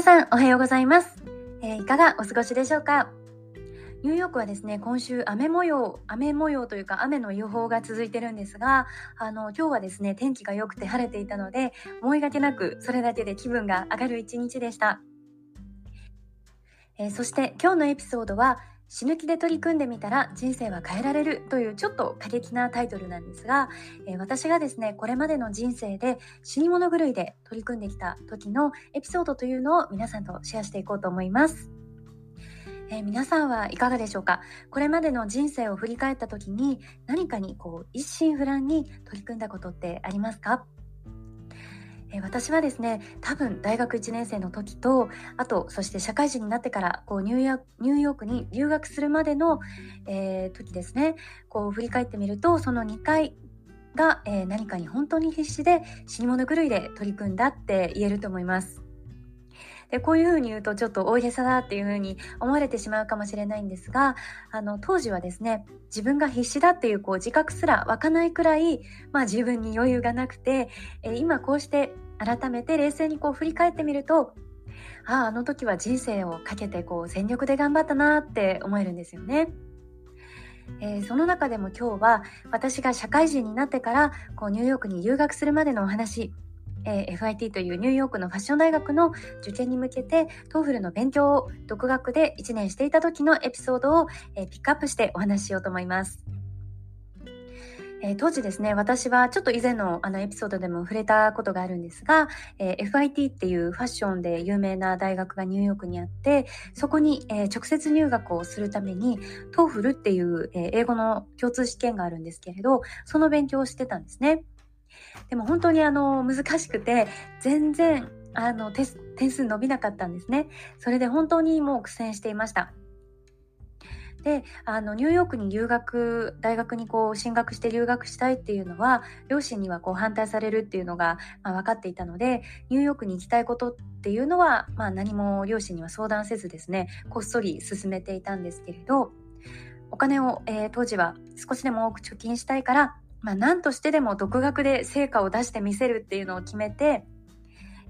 皆さんおはようございます、えー、いかがお過ごしでしょうか？ニューヨークはですね今週雨模様雨模様というか雨の予報が続いてるんですがあの今日はですね天気が良くて晴れていたので思いがけなくそれだけで気分が上がる一日でした、えー、そして今日のエピソードは死ぬ気で取り組んでみたら人生は変えられるというちょっと過激なタイトルなんですが、えー、私がですねこれまでの人生で死に物狂いで取り組んできた時のエピソードというのを皆さんとシェアしていこうと思います。えー、皆さんはいかがでしょうか？これまでの人生を振り返った時に何かにこう一心不乱に取り組んだことってありますか？え私はですね多分大学1年生の時とあとそして社会人になってからこうニューヨーヨークに留学するまでの、えー、時ですねこう振り返ってみるとその2回が、えー、何かに本当に必死で死に物狂いで取り組んだって言えると思います。でこういうふうに言うとちょっと大げさだっていうふうに思われてしまうかもしれないんですがあの当時はですね自分が必死だっていうこう自覚すら湧かないくらい、まあ、自分に余裕がなくて、え今こうして改めて冷静にこう振り返ってみるとあああの時は人生をかけてこう全力で頑張ったなって思えるんですよね。えー、その中でも今日は私が社会人になってからこうニューヨークに留学するまでのお話えー、FIT というニューヨークのファッション大学の受験に向けて TOEFL の勉強を独学で1年していた時のエピソードを、えー、ピックアップしてお話ししようと思います。えー、当時ですね、私はちょっと以前のあのエピソードでも触れたことがあるんですが、えー、FIT っていうファッションで有名な大学がニューヨークにあって、そこに、えー、直接入学をするために TOEFL っていう、え英語の共通試験があるんですけれど、その勉強をしてたんですね。でも本当にあの難しくて全然あの点数伸びなかったんですね。それで本当にもう苦戦していました。であのニューヨークに留学大学にこう進学して留学したいっていうのは両親にはこう反対されるっていうのが、まあ、分かっていたのでニューヨークに行きたいことっていうのは、まあ、何も両親には相談せずですねこっそり進めていたんですけれどお金を、えー、当時は少しでも多く貯金したいからまあ、何としてでも独学で成果を出してみせるっていうのを決めて、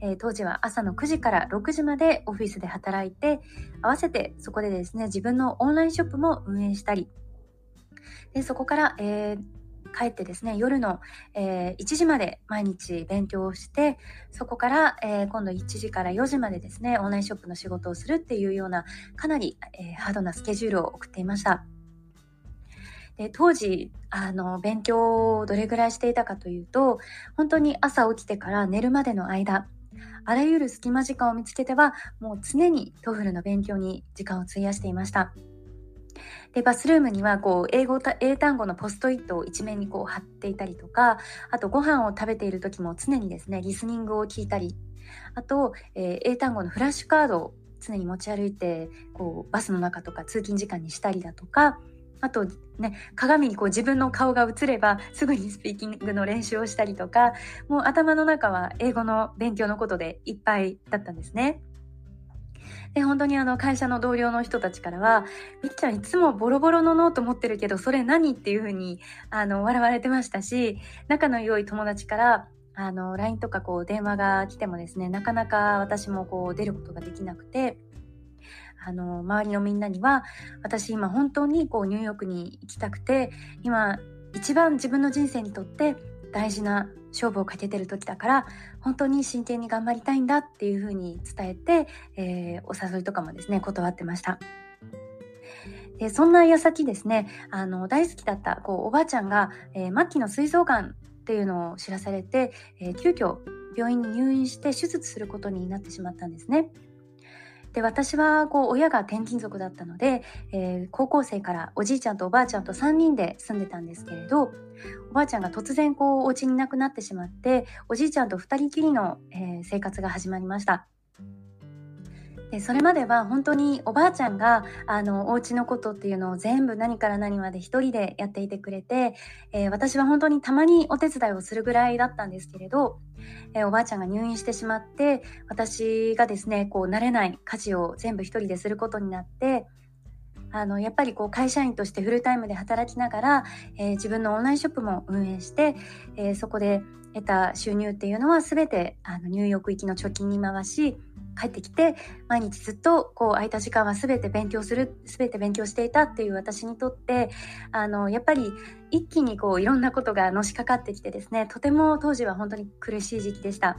えー、当時は朝の9時から6時までオフィスで働いて合わせてそこでですね自分のオンラインショップも運営したりでそこから、えー、帰ってですね夜の、えー、1時まで毎日勉強をしてそこから、えー、今度1時から4時までですねオンラインショップの仕事をするっていうようなかなり、えー、ハードなスケジュールを送っていました。で当時あの勉強をどれぐらいしていたかというと本当に朝起きてから寝るまでの間あらゆる隙間時間を見つけてはもう常に TOEFL の勉強に時間を費やしていました。でバスルームにはこう英語英単語のポストイットを一面にこう貼っていたりとかあとご飯を食べている時も常にですねリスニングを聞いたりあと、えー、英単語のフラッシュカードを常に持ち歩いてこうバスの中とか通勤時間にしたりだとかあとね鏡にこう自分の顔が映ればすぐにスピーキングの練習をしたりとかもう頭の中は英語の勉強のことでいっぱいだったんですね。で本当にあの会社の同僚の人たちからは「みっちゃんいつもボロボロのノート持ってるけどそれ何?」っていうふうにあの笑われてましたし仲の良い友達からあの LINE とかこう電話が来てもですねなかなか私もこう出ることができなくてあの周りのみんなには私今本当にこうニューヨークに行きたくて今一番自分の人生にとって大事な勝負をかけてる時だから本当に真剣に頑張りたいんだっていうふうに伝えて、えー、お誘いとかもですね断ってました。でそんな矢先ですねあの大好きだったこうおばあちゃんが、えー、末期の膵臓がんっていうのを知らされて、えー、急遽病院に入院して手術することになってしまったんですね。で私はこう親が転勤族だったので、えー、高校生からおじいちゃんとおばあちゃんと3人で住んでたんですけれどおばあちゃんが突然こうお家にいなくなってしまっておじいちゃんと2人きりの、えー、生活が始まりました。でそれまでは本当におばあちゃんがあのお家のことっていうのを全部何から何まで一人でやっていてくれて、えー、私は本当にたまにお手伝いをするぐらいだったんですけれど、えー、おばあちゃんが入院してしまって私がですねこう慣れない家事を全部一人ですることになってあのやっぱりこう会社員としてフルタイムで働きながら、えー、自分のオンラインショップも運営して、えそこで得た収入っていうのは全てあのニューヨーク行きの貯金に回し帰ってきて毎日ずっとこう空いた時間は全て勉強する全て勉強していたっていう私にとってあのやっぱり一気にこういろんなことがのしかかってきてですねとても当時は本当に苦しい時期でした。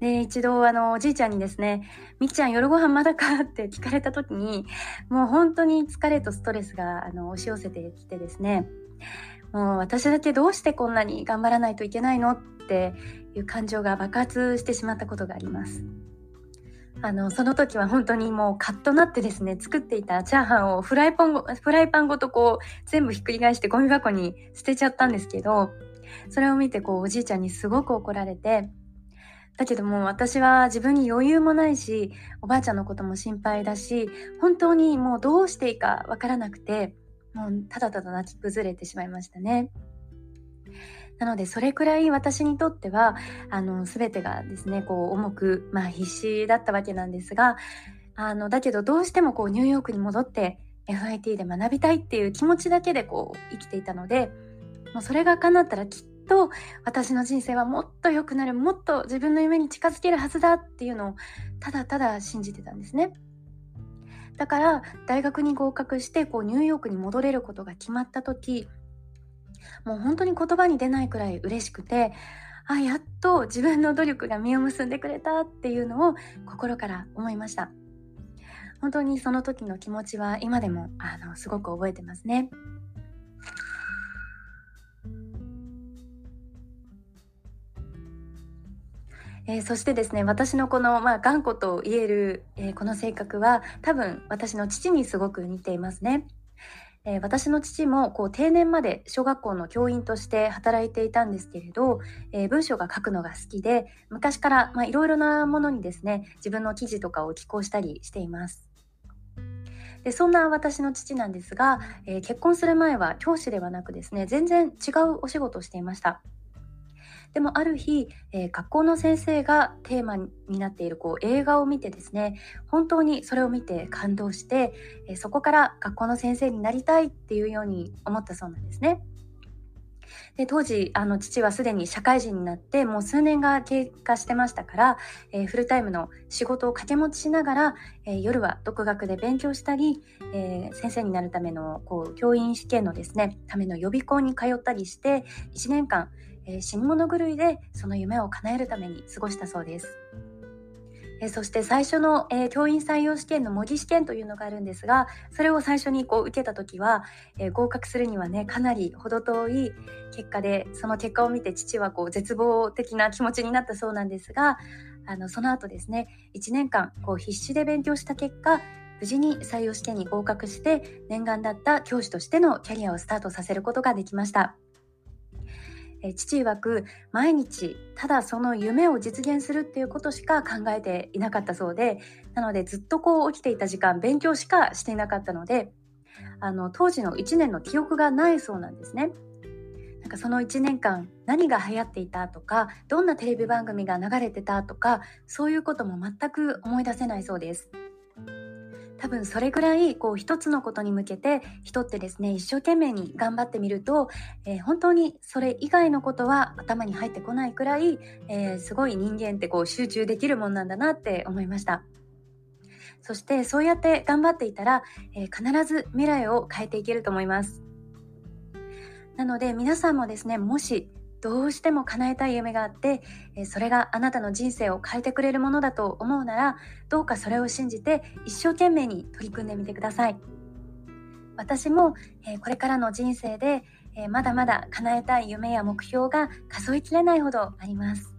で一度あのおじいちゃんにですね「みっちゃん夜ご飯まだか?」って聞かれた時にもう本当に疲れとストレスがあの押し寄せてきてですねもう私だけどうしてこんなに頑張らないといけないのっていう感情が爆発してしまったことがあります。あのその時は本当にもうカッとなってですね作っていたチャーハンをフライパンごフライパンごとこう全部ひっくり返してゴミ箱に捨てちゃったんですけどそれを見てこうおじいちゃんにすごく怒られてだけども私は自分に余裕もないしおばあちゃんのことも心配だし本当にもうどうしていいかわからなくてもうただただ泣き崩れてしまいましたね。なのでそれくらい私にとってはあの全てがですねこう重く、まあ、必死だったわけなんですがあのだけどどうしてもこうニューヨークに戻って FIT で学びたいっていう気持ちだけでこう生きていたのでもうそれが叶ったらきっと私の人生はもっと良くなるもっと自分の夢に近づけるはずだっていうのをただただ信じてたんですね。だから大学に合格してこうニューヨークに戻れることが決まった時もう本当に言葉に出ないくらい嬉しくてあやっと自分の努力が実を結んでくれたっていうのを心から思いました。本当にその時の気持ちは今でもあのすごく覚えてますね。えー、そしてですね私のこの、まあ、頑固と言える、えー、この性格は多分私の父にすごく似ていますね。え、私の父もこう定年まで小学校の教員として働いていたんですけれど、えー、文章が書くのが好きで昔からいろいろなものにですね自分の記事とかを寄稿したりしています。でそんな私の父なんですが、えー、結婚する前は教師ではなくですね全然違うお仕事をしていました。でもある日、えー、学校の先生がテーマになっているこう映画を見てですね本当にそれを見て感動して、えー、そこから学校の先生になりたいっていうように思ったそうなんですね。で当時あの父はすでに社会人になってもう数年が経過してましたから、えー、フルタイムの仕事を掛け持ちしながら、えー、夜は独学で勉強したり、えー、先生になるためのこう教員試験のですねための予備校に通ったりして1年間、え死に物狂いでその夢を叶えるために過ごしたそうです。えそして最初の、えー、教員採用試験の模擬試験というのがあるんですがそれを最初にこう受けた時は、えー、合格するにはねかなり程遠い結果でその結果を見て父はこう絶望的な気持ちになったそうなんですがあのその後ですね1年間こう必死で勉強した結果無事に採用試験に合格して念願だった教師としてのキャリアをスタートさせることができました。え父曰く毎日ただその夢を実現するっていうことしか考えていなかったそうでなのでずっとこう起きていた時間勉強しかしていなかったのであの当時の1年の記憶がないそうなんですね。なんかその1年間何が流行っていたとかどんなテレビ番組が流れてたとかそういうことも全く思い出せないそうです。多分それぐらいこう一つのことに向けて人ってですね一生懸命に頑張ってみると、えー、本当にそれ以外のことは頭に入ってこないくらい、えー、すごい人間ってこう集中できるもんなんだなって思いました。そしてそうやって頑張っていたら、えー、必ず未来を変えていけると思います。なので皆さんもですねもしどうしても叶えたい夢があって、それがあなたの人生を変えてくれるものだと思うならどうかそれを信じて一生懸命に取り組んでみてください。私も、これからの人生で、まだまだ叶えたい夢や目標が数えきれないほどあります。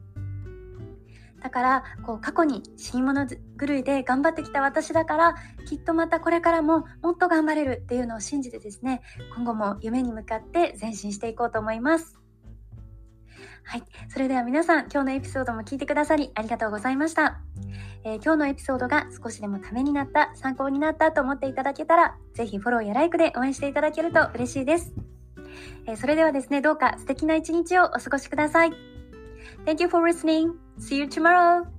だからこう過去に死に物狂いで頑張ってきた私だからきっとまたこれからももっと頑張れるっていうのを信じてですね今後も夢に向かって前進していこうと思います。はい。それでは皆さん、今日のエピソードも聞いてくださりありがとうございました。えー、今日のエピソードが少しでもためになった、参考になったと思っていただけたら、是非フォローやライクで応援していただけると嬉しいです。えー、それではですね、どうか素敵な一日をお過ごしください。Thank you for listening. See you tomorrow.